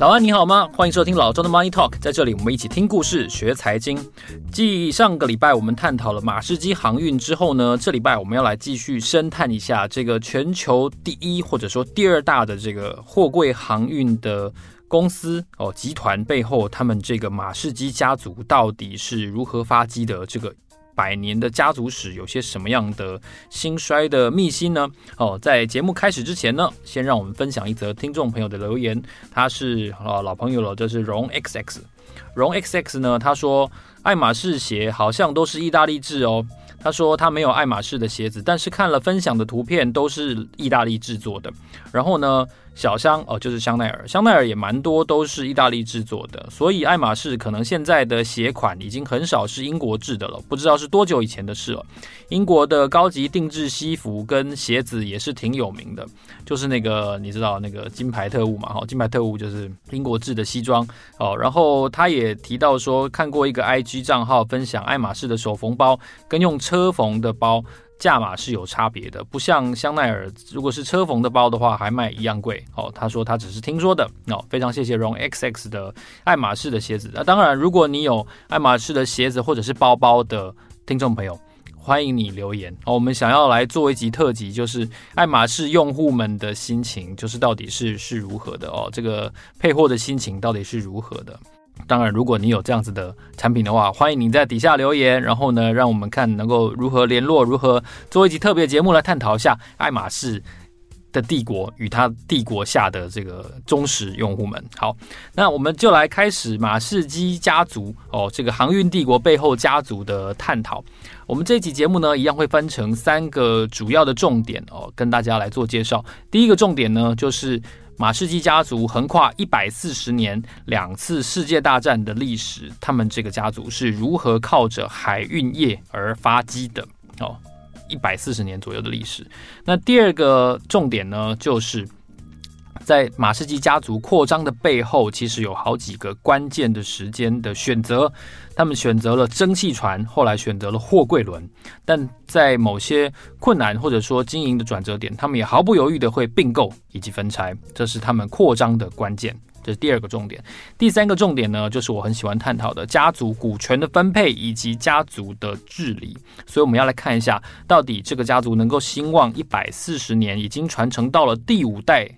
早安，你好吗？欢迎收听老周的 Money Talk，在这里我们一起听故事、学财经。继上个礼拜我们探讨了马士基航运之后呢，这礼拜我们要来继续深探一下这个全球第一或者说第二大的这个货柜航运的公司哦集团背后，他们这个马士基家族到底是如何发迹的？这个。百年的家族史有些什么样的兴衰的秘辛呢？哦，在节目开始之前呢，先让我们分享一则听众朋友的留言。他是啊老朋友了，这是荣 XX。荣 XX 呢，他说爱马仕鞋好像都是意大利制哦。他说他没有爱马仕的鞋子，但是看了分享的图片都是意大利制作的。然后呢，小香哦，就是香奈儿，香奈儿也蛮多都是意大利制作的，所以爱马仕可能现在的鞋款已经很少是英国制的了，不知道是多久以前的事了。英国的高级定制西服跟鞋子也是挺有名的，就是那个你知道那个金牌特务嘛？哈，金牌特务就是英国制的西装哦。然后他也提到说，看过一个 IG 账号分享爱马仕的手缝包跟用车缝的包。价码是有差别的，不像香奈儿，如果是车缝的包的话，还卖一样贵。哦，他说他只是听说的。哦，非常谢谢 Ron XX 的爱马仕的鞋子。那当然，如果你有爱马仕的鞋子或者是包包的听众朋友，欢迎你留言。哦，我们想要来做一集特辑，就是爱马仕用户们的心情，就是到底是是如何的哦，这个配货的心情到底是如何的。当然，如果你有这样子的产品的话，欢迎你在底下留言，然后呢，让我们看能够如何联络，如何做一集特别节目来探讨一下爱马仕的帝国与它帝国下的这个忠实用户们。好，那我们就来开始马士基家族哦，这个航运帝国背后家族的探讨。我们这期节目呢，一样会分成三个主要的重点哦，跟大家来做介绍。第一个重点呢，就是。马士基家族横跨一百四十年、两次世界大战的历史，他们这个家族是如何靠着海运业而发迹的？哦，一百四十年左右的历史。那第二个重点呢，就是。在马士基家族扩张的背后，其实有好几个关键的时间的选择。他们选择了蒸汽船，后来选择了货柜轮。但在某些困难或者说经营的转折点，他们也毫不犹豫的会并购以及分拆。这是他们扩张的关键。这是第二个重点。第三个重点呢，就是我很喜欢探讨的家族股权的分配以及家族的治理。所以我们要来看一下，到底这个家族能够兴旺一百四十年，已经传承到了第五代。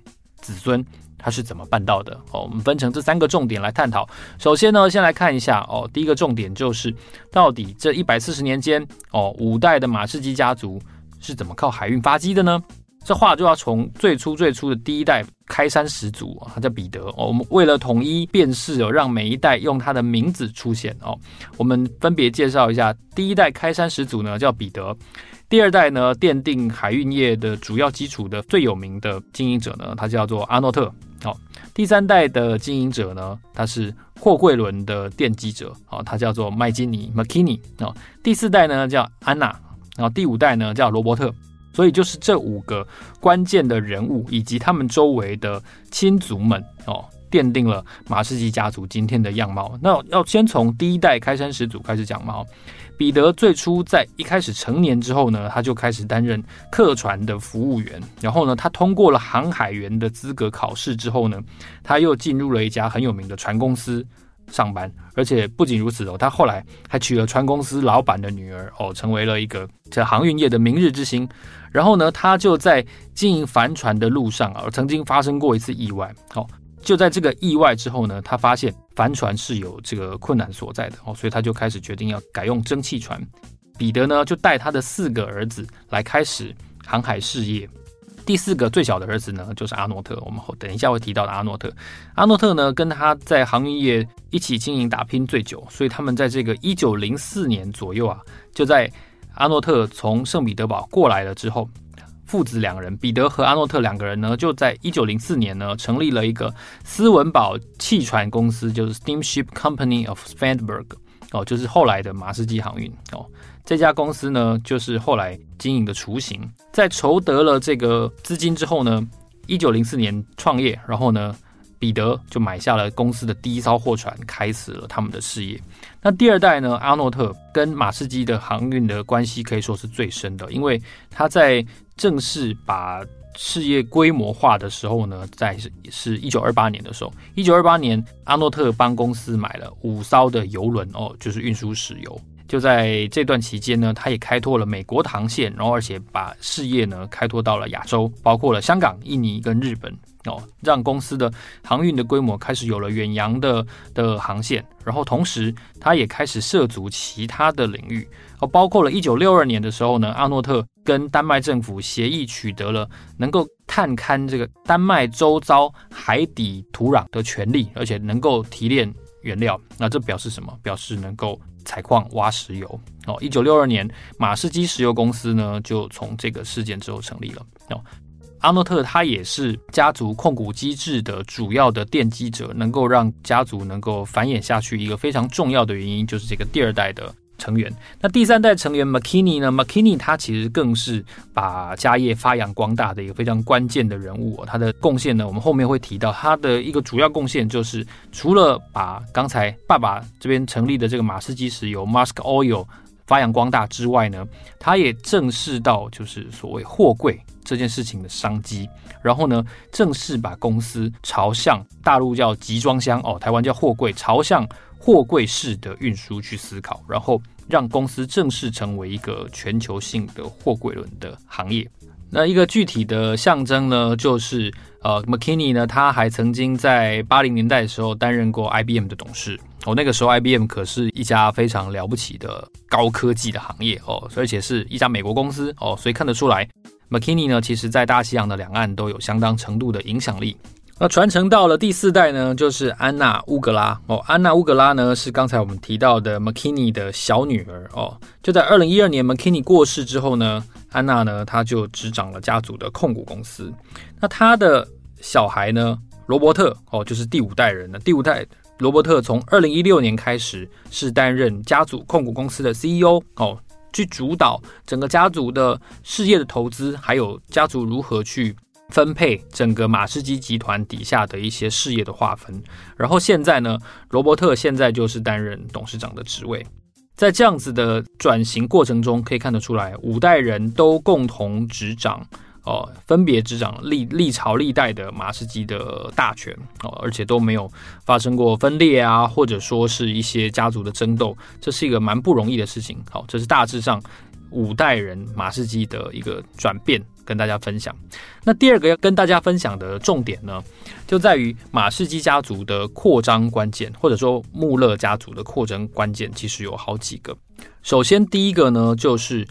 子孙他是怎么办到的？哦，我们分成这三个重点来探讨。首先呢，先来看一下哦，第一个重点就是到底这一百四十年间哦，五代的马士基家族是怎么靠海运发迹的呢？这话就要从最初最初的第一代开山始祖，他叫彼得哦。我们为了统一辨识哦，让每一代用他的名字出现哦。我们分别介绍一下，第一代开山始祖呢叫彼得。第二代呢，奠定海运业的主要基础的最有名的经营者呢，他叫做阿诺特。好，第三代的经营者呢，他是货柜轮的奠基者，好，他叫做麦金尼 （McKinney）。哦，第四代呢叫安娜，然后第五代呢叫罗伯特。所以就是这五个关键的人物以及他们周围的亲族们哦，奠定了马士基家族今天的样貌。那要先从第一代开山始祖开始讲嘛。彼得最初在一开始成年之后呢，他就开始担任客船的服务员。然后呢，他通过了航海员的资格考试之后呢，他又进入了一家很有名的船公司上班。而且不仅如此哦，他后来还娶了船公司老板的女儿哦，成为了一个在航运业的明日之星。然后呢，他就在经营帆船的路上啊，曾经发生过一次意外。好。就在这个意外之后呢，他发现帆船是有这个困难所在的哦，所以他就开始决定要改用蒸汽船。彼得呢，就带他的四个儿子来开始航海事业。第四个最小的儿子呢，就是阿诺特。我们后等一下会提到的阿诺特。阿诺特呢，跟他在航运业一起经营打拼最久，所以他们在这个一九零四年左右啊，就在阿诺特从圣彼得堡过来了之后。父子两人，彼得和阿诺特两个人呢，就在一九零四年呢，成立了一个斯文堡汽船公司，就是 Steamship Company of Spandberg，哦，就是后来的马士基航运哦。这家公司呢，就是后来经营的雏形。在筹得了这个资金之后呢，一九零四年创业，然后呢。彼得就买下了公司的第一艘货船，开始了他们的事业。那第二代呢？阿诺特跟马士基的航运的关系可以说是最深的，因为他在正式把事业规模化的时候呢，在是是一九二八年的时候，一九二八年阿诺特帮公司买了五艘的油轮哦，就是运输石油。就在这段期间呢，他也开拓了美国的航线，然后而且把事业呢开拓到了亚洲，包括了香港、印尼跟日本哦，让公司的航运的规模开始有了远洋的的航线，然后同时他也开始涉足其他的领域哦，包括了一九六二年的时候呢，阿诺特跟丹麦政府协议取得了能够探勘这个丹麦周遭海底土壤的权利，而且能够提炼原料，那这表示什么？表示能够。采矿挖石油哦，一九六二年，马士基石油公司呢就从这个事件之后成立了哦。阿诺特他也是家族控股机制的主要的奠基者，能够让家族能够繁衍下去一个非常重要的原因就是这个第二代的。成员，那第三代成员 McKinney 呢？McKinney 他其实更是把家业发扬光大的一个非常关键的人物。他的贡献呢，我们后面会提到。他的一个主要贡献就是，除了把刚才爸爸这边成立的这个马士基石油 （Maersk Oil） 发扬光大之外呢，他也正视到就是所谓货柜这件事情的商机，然后呢，正式把公司朝向大陆叫集装箱哦，台湾叫货柜，朝向货柜式的运输去思考，然后。让公司正式成为一个全球性的货柜轮的行业。那一个具体的象征呢，就是呃，McKinney 呢，他还曾经在八零年代的时候担任过 IBM 的董事。哦，那个时候 IBM 可是一家非常了不起的高科技的行业哦，而且是一家美国公司哦，所以看得出来，McKinney 呢，其实在大西洋的两岸都有相当程度的影响力。那传承到了第四代呢，就是安娜乌格拉哦。安娜乌格拉呢，是刚才我们提到的 McKinney 的小女儿哦。就在二零一二年 McKinney 过世之后呢，安娜呢，她就执掌了家族的控股公司。那她的小孩呢，罗伯特哦，就是第五代人了。第五代罗伯特从二零一六年开始是担任家族控股公司的 CEO 哦，去主导整个家族的事业的投资，还有家族如何去。分配整个马士基集团底下的一些事业的划分，然后现在呢，罗伯特现在就是担任董事长的职位。在这样子的转型过程中，可以看得出来，五代人都共同执掌哦，分别执掌历历朝历代的马士基的大权哦，而且都没有发生过分裂啊，或者说是一些家族的争斗，这是一个蛮不容易的事情。好，这是大致上五代人马士基的一个转变。跟大家分享。那第二个要跟大家分享的重点呢，就在于马士基家族的扩张关键，或者说穆勒家族的扩张关键，其实有好几个。首先，第一个呢，就是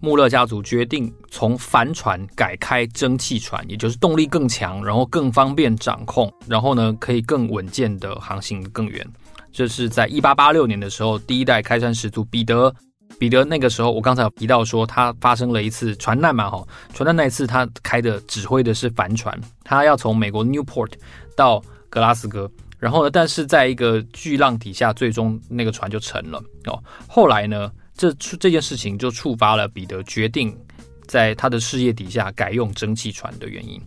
穆勒家族决定从帆船改开蒸汽船，也就是动力更强，然后更方便掌控，然后呢，可以更稳健的航行更远。这是在一八八六年的时候，第一代开山始祖彼得。彼得那个时候，我刚才有提到说，他发生了一次船难嘛，哈，船难那一次他开的指挥的是帆船，他要从美国 Newport 到格拉斯哥，然后呢，但是在一个巨浪底下，最终那个船就沉了哦。后来呢，这出这件事情就触发了彼得决定在他的事业底下改用蒸汽船的原因。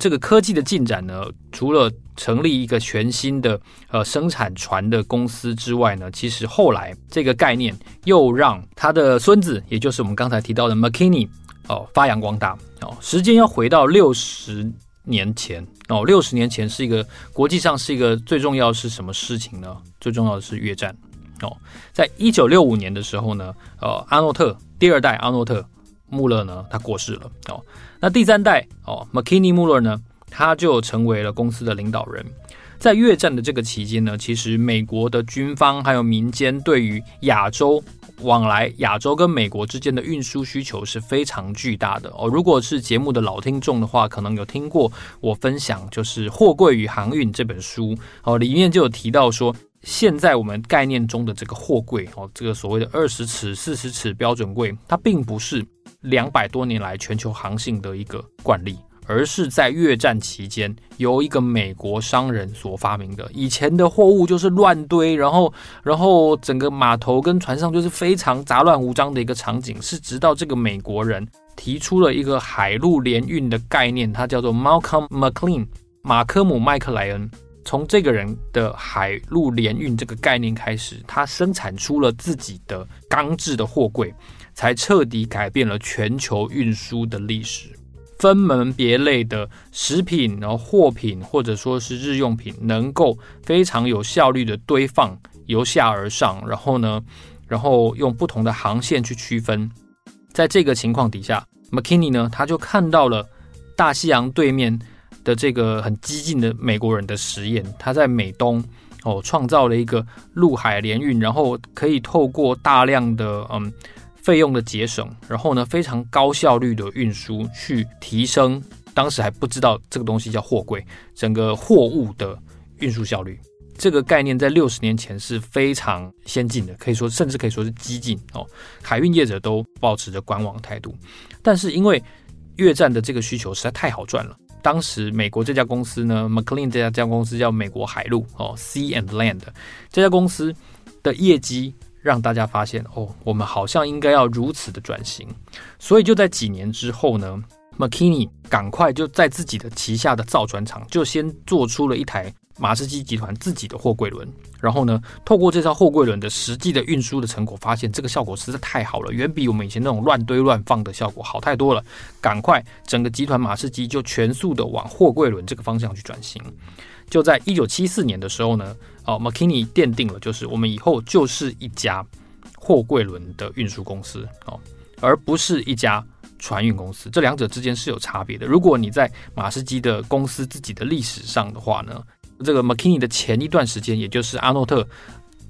这个科技的进展呢，除了成立一个全新的呃生产船的公司之外呢，其实后来这个概念又让他的孙子，也就是我们刚才提到的 McKinney 哦发扬光大哦。时间要回到六十年前哦，六十年前是一个国际上是一个最重要是什么事情呢？最重要的是越战哦。在一九六五年的时候呢，呃，阿诺特第二代阿诺特穆勒呢，他过世了哦。那第三代哦，McKinney 穆勒呢，他就成为了公司的领导人。在越战的这个期间呢，其实美国的军方还有民间对于亚洲往来亚洲跟美国之间的运输需求是非常巨大的哦。如果是节目的老听众的话，可能有听过我分享就是《货柜与航运》这本书哦，里面就有提到说，现在我们概念中的这个货柜哦，这个所谓的二十尺、四十尺标准柜，它并不是。两百多年来全球航行的一个惯例，而是在越战期间由一个美国商人所发明的。以前的货物就是乱堆，然后然后整个码头跟船上就是非常杂乱无章的一个场景。是直到这个美国人提出了一个海陆联运的概念，他叫做 Malcolm McLean 马科姆麦克莱恩。从这个人的海陆联运这个概念开始，他生产出了自己的钢制的货柜。才彻底改变了全球运输的历史。分门别类的食品，然后货品或者说是日用品，能够非常有效率的堆放，由下而上，然后呢，然后用不同的航线去区分。在这个情况底下，McKinney 呢，他就看到了大西洋对面的这个很激进的美国人的实验，他在美东哦创造了一个陆海联运，然后可以透过大量的嗯。费用的节省，然后呢，非常高效率的运输，去提升当时还不知道这个东西叫货柜，整个货物的运输效率。这个概念在六十年前是非常先进的，可以说甚至可以说是激进哦。海运业者都保持着观望态度，但是因为越战的这个需求实在太好赚了，当时美国这家公司呢，McLean 这家这家公司叫美国海陆哦，Sea and Land 这家公司的业绩。让大家发现哦，我们好像应该要如此的转型，所以就在几年之后呢，McKinney 赶快就在自己的旗下的造船厂就先做出了一台马士基集团自己的货柜轮，然后呢，透过这艘货柜轮的实际的运输的成果，发现这个效果实在太好了，远比我们以前那种乱堆乱放的效果好太多了。赶快整个集团马士基就全速的往货柜轮这个方向去转型。就在一九七四年的时候呢，哦，McKinney 奠定了，就是我们以后就是一家货柜轮的运输公司哦，而不是一家船运公司。这两者之间是有差别的。如果你在马士基的公司自己的历史上的话呢，这个 McKinney 的前一段时间，也就是阿诺特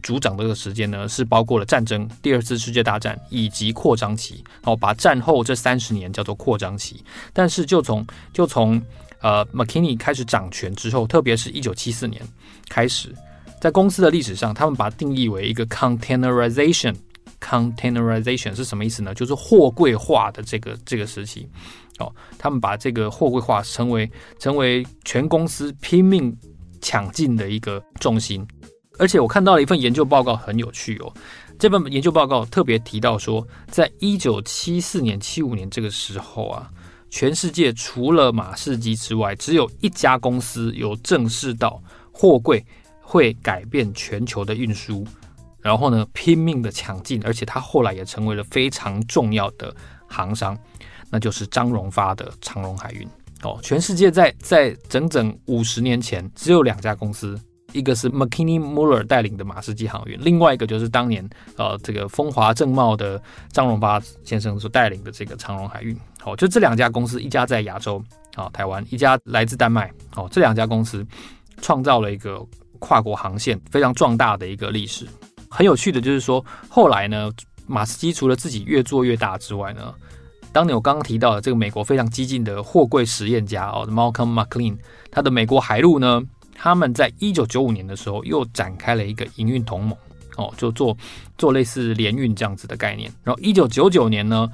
组长的这个时间呢，是包括了战争、第二次世界大战以及扩张期。哦，把战后这三十年叫做扩张期。但是就从就从呃，McKinney 开始掌权之后，特别是一九七四年开始，在公司的历史上，他们把它定义为一个 containerization。containerization 是什么意思呢？就是货柜化的这个这个时期。哦，他们把这个货柜化成为成为全公司拼命抢进的一个重心。而且我看到了一份研究报告，很有趣哦。这份研究报告特别提到说，在一九七四年、七五年这个时候啊。全世界除了马士基之外，只有一家公司有正视到货柜会改变全球的运输，然后呢，拼命的抢进，而且他后来也成为了非常重要的航商，那就是张荣发的长荣海运。哦，全世界在在整整五十年前，只有两家公司。一个是 McKinney Muller 带领的马士基航运，另外一个就是当年呃这个风华正茂的张荣发先生所带领的这个长荣海运。哦，就这两家公司，一家在亚洲，好台湾，一家来自丹麦。哦，这两家公司创造了一个跨国航线非常壮大的一个历史。很有趣的就是说，后来呢，马士基除了自己越做越大之外呢，当年我刚刚提到的这个美国非常激进的货柜实验家哦，Malcolm McLean，他的美国海陆呢。他们在一九九五年的时候又展开了一个营运同盟，哦，就做做类似联运这样子的概念。然后一九九九年呢，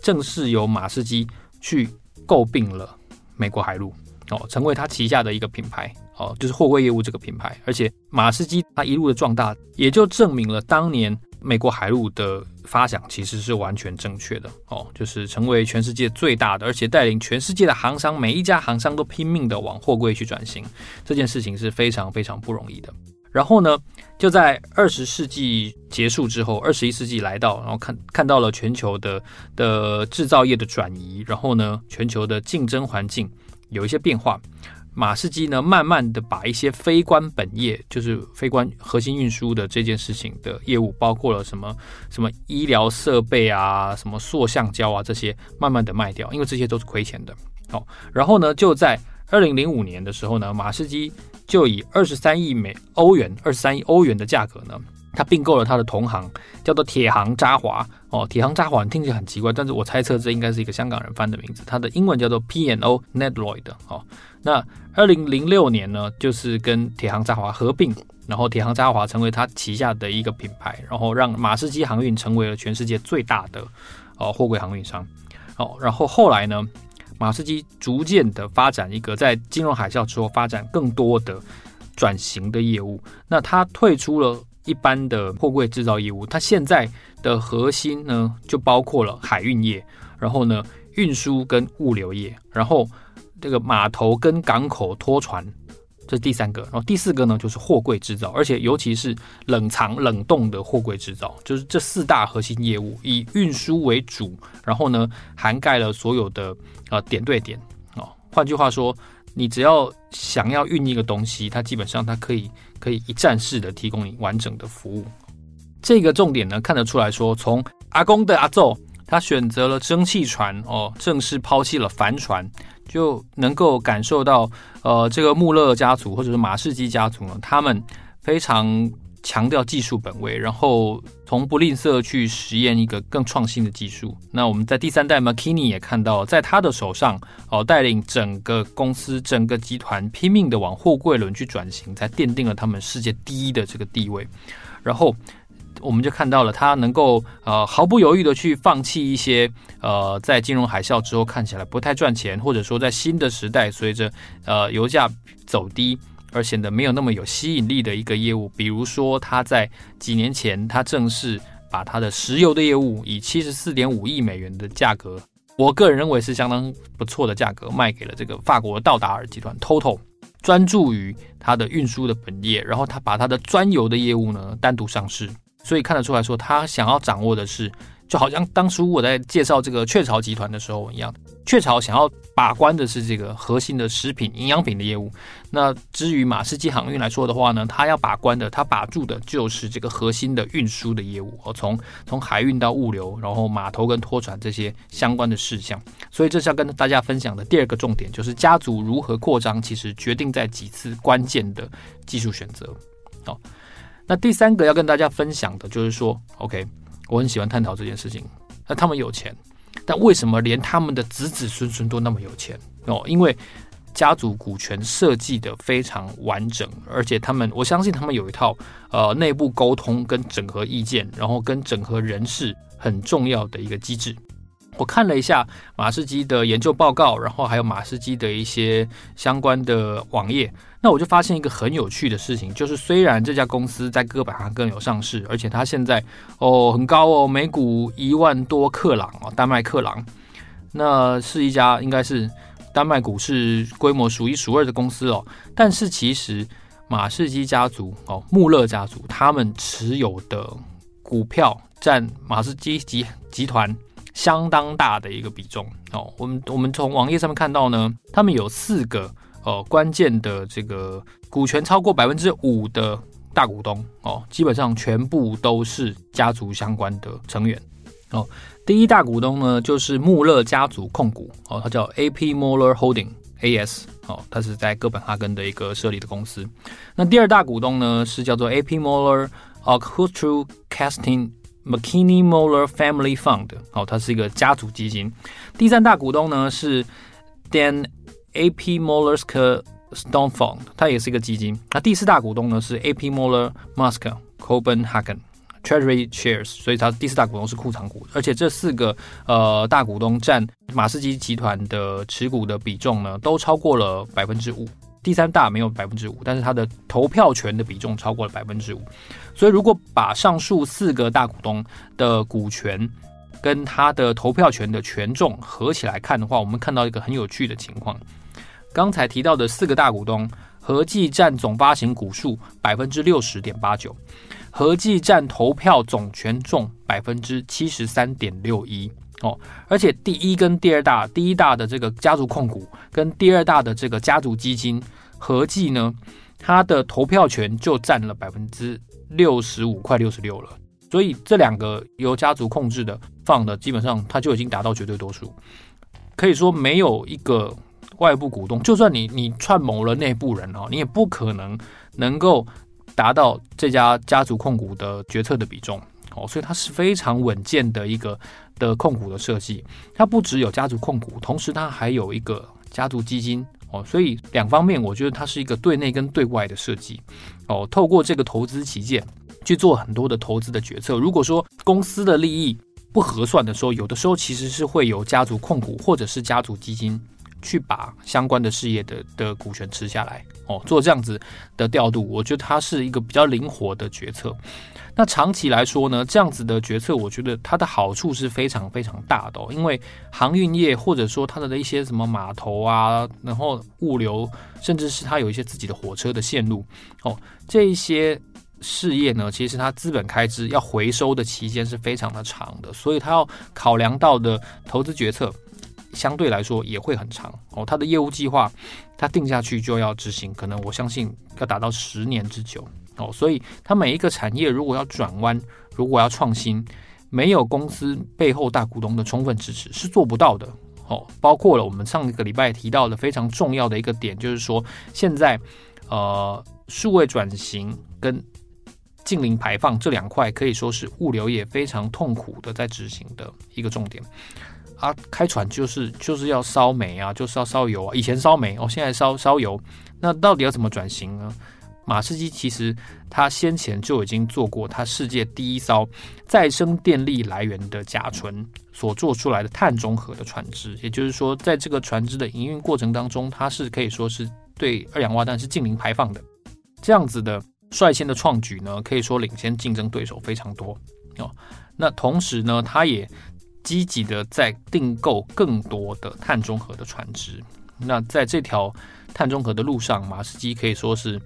正式由马士基去购并了美国海陆，哦，成为他旗下的一个品牌，哦，就是货柜业务这个品牌。而且马士基他一路的壮大，也就证明了当年。美国海陆的发想其实是完全正确的哦，就是成为全世界最大的，而且带领全世界的航商，每一家航商都拼命的往货柜去转型，这件事情是非常非常不容易的。然后呢，就在二十世纪结束之后，二十一世纪来到，然后看看到了全球的的制造业的转移，然后呢，全球的竞争环境有一些变化。马士基呢，慢慢的把一些非关本业，就是非关核心运输的这件事情的业务，包括了什么什么医疗设备啊，什么塑橡胶啊这些，慢慢的卖掉，因为这些都是亏钱的。好，然后呢，就在二零零五年的时候呢，马士基就以二十三亿美欧元，二十三亿欧元的价格呢。他并购了他的同行，叫做铁行渣华哦。铁行渣华听起来很奇怪，但是我猜测这应该是一个香港人翻的名字。它的英文叫做 P N O Nedlloyd 哦。那二零零六年呢，就是跟铁行渣华合并，然后铁行渣华成为他旗下的一个品牌，然后让马士基航运成为了全世界最大的哦货柜航运商哦。然后后来呢，马士基逐渐的发展一个在金融海啸之后发展更多的转型的业务。那他退出了。一般的货柜制造业务，它现在的核心呢，就包括了海运业，然后呢，运输跟物流业，然后这个码头跟港口拖船这是第三个。然后第四个呢，就是货柜制造，而且尤其是冷藏冷冻的货柜制造，就是这四大核心业务以运输为主，然后呢涵盖了所有的呃点对点哦。换句话说，你只要想要运一个东西，它基本上它可以可以一站式的提供你完整的服务。这个重点呢，看得出来说，从阿公的阿奏，他选择了蒸汽船哦，正式抛弃了帆船，就能够感受到，呃，这个穆勒家族或者是马士基家族呢，他们非常强调技术本位，然后从不吝啬去实验一个更创新的技术。那我们在第三代 McKinney 也看到，在他的手上哦，带领整个公司、整个集团拼命的往货柜轮去转型，才奠定了他们世界第一的这个地位。然后。我们就看到了他能够呃毫不犹豫的去放弃一些呃在金融海啸之后看起来不太赚钱，或者说在新的时代随着呃油价走低而显得没有那么有吸引力的一个业务。比如说他在几年前，他正式把他的石油的业务以七十四点五亿美元的价格，我个人认为是相当不错的价格卖给了这个法国道达尔集团 Total，专注于他的运输的本业，然后他把他的专油的业务呢单独上市。所以看得出来说，他想要掌握的是，就好像当初我在介绍这个雀巢集团的时候一样，雀巢想要把关的是这个核心的食品、营养品的业务。那至于马士基航运来说的话呢，他要把关的，他把住的就是这个核心的运输的业务，哦，从从海运到物流，然后码头跟拖船这些相关的事项。所以这是要跟大家分享的第二个重点，就是家族如何扩张，其实决定在几次关键的技术选择。好。那第三个要跟大家分享的就是说，OK，我很喜欢探讨这件事情。那他们有钱，但为什么连他们的子子孙孙都那么有钱哦？因为家族股权设计的非常完整，而且他们，我相信他们有一套呃内部沟通跟整合意见，然后跟整合人事很重要的一个机制。我看了一下马士基的研究报告，然后还有马士基的一些相关的网页，那我就发现一个很有趣的事情，就是虽然这家公司在哥本哈根有上市，而且它现在哦很高哦，每股一万多克朗哦，丹麦克朗，那是一家应该是丹麦股市规模数一数二的公司哦，但是其实马士基家族哦，穆勒家族他们持有的股票占马士基集集团。相当大的一个比重哦，我们我们从网页上面看到呢，他们有四个呃关键的这个股权超过百分之五的大股东哦，基本上全部都是家族相关的成员哦。第一大股东呢就是穆勒家族控股哦，它叫 A.P. Moller Holding A.S. 哦，它是在哥本哈根的一个设立的公司。那第二大股东呢是叫做 A.P. Moller Aakirkey Casting McKinney Moller Family Fund，哦，它是一个家族基金。第三大股东呢是 Dan A.P. Moller Sk Stone Fund，它也是一个基金。那第四大股东呢是 A.P. Moller Maersk Copenhagen Treasury Shares，所以它第四大股东是库藏股。而且这四个呃大股东占马士基集团的持股的比重呢，都超过了百分之五。第三大没有百分之五，但是它的投票权的比重超过了百分之五，所以如果把上述四个大股东的股权跟他的投票权的权重合起来看的话，我们看到一个很有趣的情况。刚才提到的四个大股东合计占总发行股数百分之六十点八九，合计占投票总权重百分之七十三点六一。哦，而且第一跟第二大，第一大的这个家族控股跟第二大的这个家族基金合计呢，它的投票权就占了百分之六十五，快六十六了。所以这两个由家族控制的放的，基本上它就已经达到绝对多数。可以说没有一个外部股东，就算你你串谋了内部人哦，你也不可能能够达到这家家族控股的决策的比重。哦，所以它是非常稳健的一个的控股的设计。它不只有家族控股，同时它还有一个家族基金。哦，所以两方面，我觉得它是一个对内跟对外的设计。哦，透过这个投资旗舰去做很多的投资的决策。如果说公司的利益不合算的时候，有的时候其实是会有家族控股或者是家族基金去把相关的事业的的股权吃下来哦，做这样子的调度，我觉得它是一个比较灵活的决策。那长期来说呢，这样子的决策，我觉得它的好处是非常非常大的哦，因为航运业或者说它的一些什么码头啊，然后物流，甚至是它有一些自己的火车的线路哦，这一些事业呢，其实它资本开支要回收的期间是非常的长的，所以它要考量到的投资决策。相对来说也会很长哦，它的业务计划，它定下去就要执行，可能我相信要达到十年之久哦，所以它每一个产业如果要转弯，如果要创新，没有公司背后大股东的充分支持是做不到的哦。包括了我们上一个礼拜提到的非常重要的一个点，就是说现在呃数位转型跟净零排放这两块可以说是物流业非常痛苦的在执行的一个重点。啊，开船就是就是要烧煤啊，就是要烧油啊。以前烧煤哦，现在烧烧油，那到底要怎么转型呢？马士基其实他先前就已经做过，他世界第一艘再生电力来源的甲醇所做出来的碳中和的船只，也就是说，在这个船只的营运过程当中，它是可以说是对二氧化碳是净零排放的。这样子的率先的创举呢，可以说领先竞争对手非常多哦。那同时呢，它也积极的在订购更多的碳中和的船只，那在这条碳中和的路上，马士基可以说是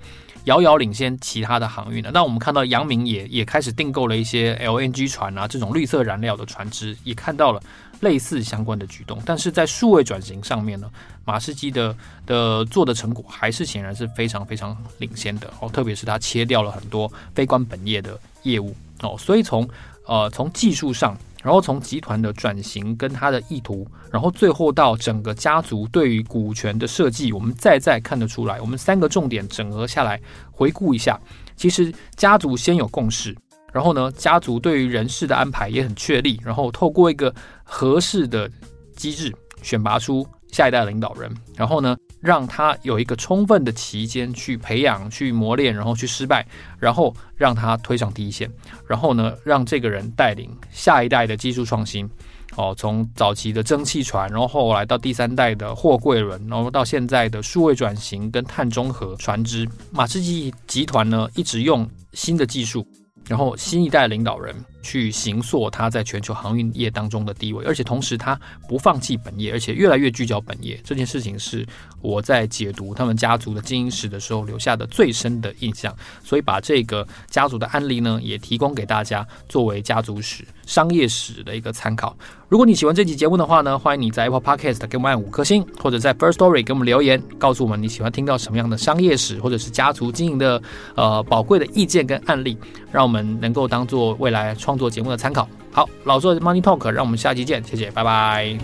遥遥领先其他的航运的。那我们看到阳明也也开始订购了一些 LNG 船啊，这种绿色燃料的船只，也看到了类似相关的举动。但是在数位转型上面呢，马士基的的做的成果还是显然是非常非常领先的哦，特别是他切掉了很多非关本业的业务哦，所以从呃从技术上。然后从集团的转型跟他的意图，然后最后到整个家族对于股权的设计，我们再再看得出来。我们三个重点整合下来，回顾一下，其实家族先有共识，然后呢，家族对于人事的安排也很确立，然后透过一个合适的机制选拔出下一代领导人，然后呢，让他有一个充分的期间去培养、去磨练，然后去失败，然后让他推上第一线，然后呢，让这个人带领下一代的技术创新。哦，从早期的蒸汽船，然后后来到第三代的货柜轮，然后到现在的数位转型跟碳中和船只，马士基集团呢一直用新的技术。然后新一代领导人去形塑他在全球航运业当中的地位，而且同时他不放弃本业，而且越来越聚焦本业。这件事情是我在解读他们家族的经营史的时候留下的最深的印象。所以把这个家族的案例呢，也提供给大家作为家族史、商业史的一个参考。如果你喜欢这期节目的话呢，欢迎你在 Apple Podcast 给我们按五颗星，或者在 First Story 给我们留言，告诉我们你喜欢听到什么样的商业史，或者是家族经营的呃宝贵的意见跟案例，让我们能够当做未来创作节目的参考。好，老周的 Money Talk，让我们下期见，谢谢，拜拜。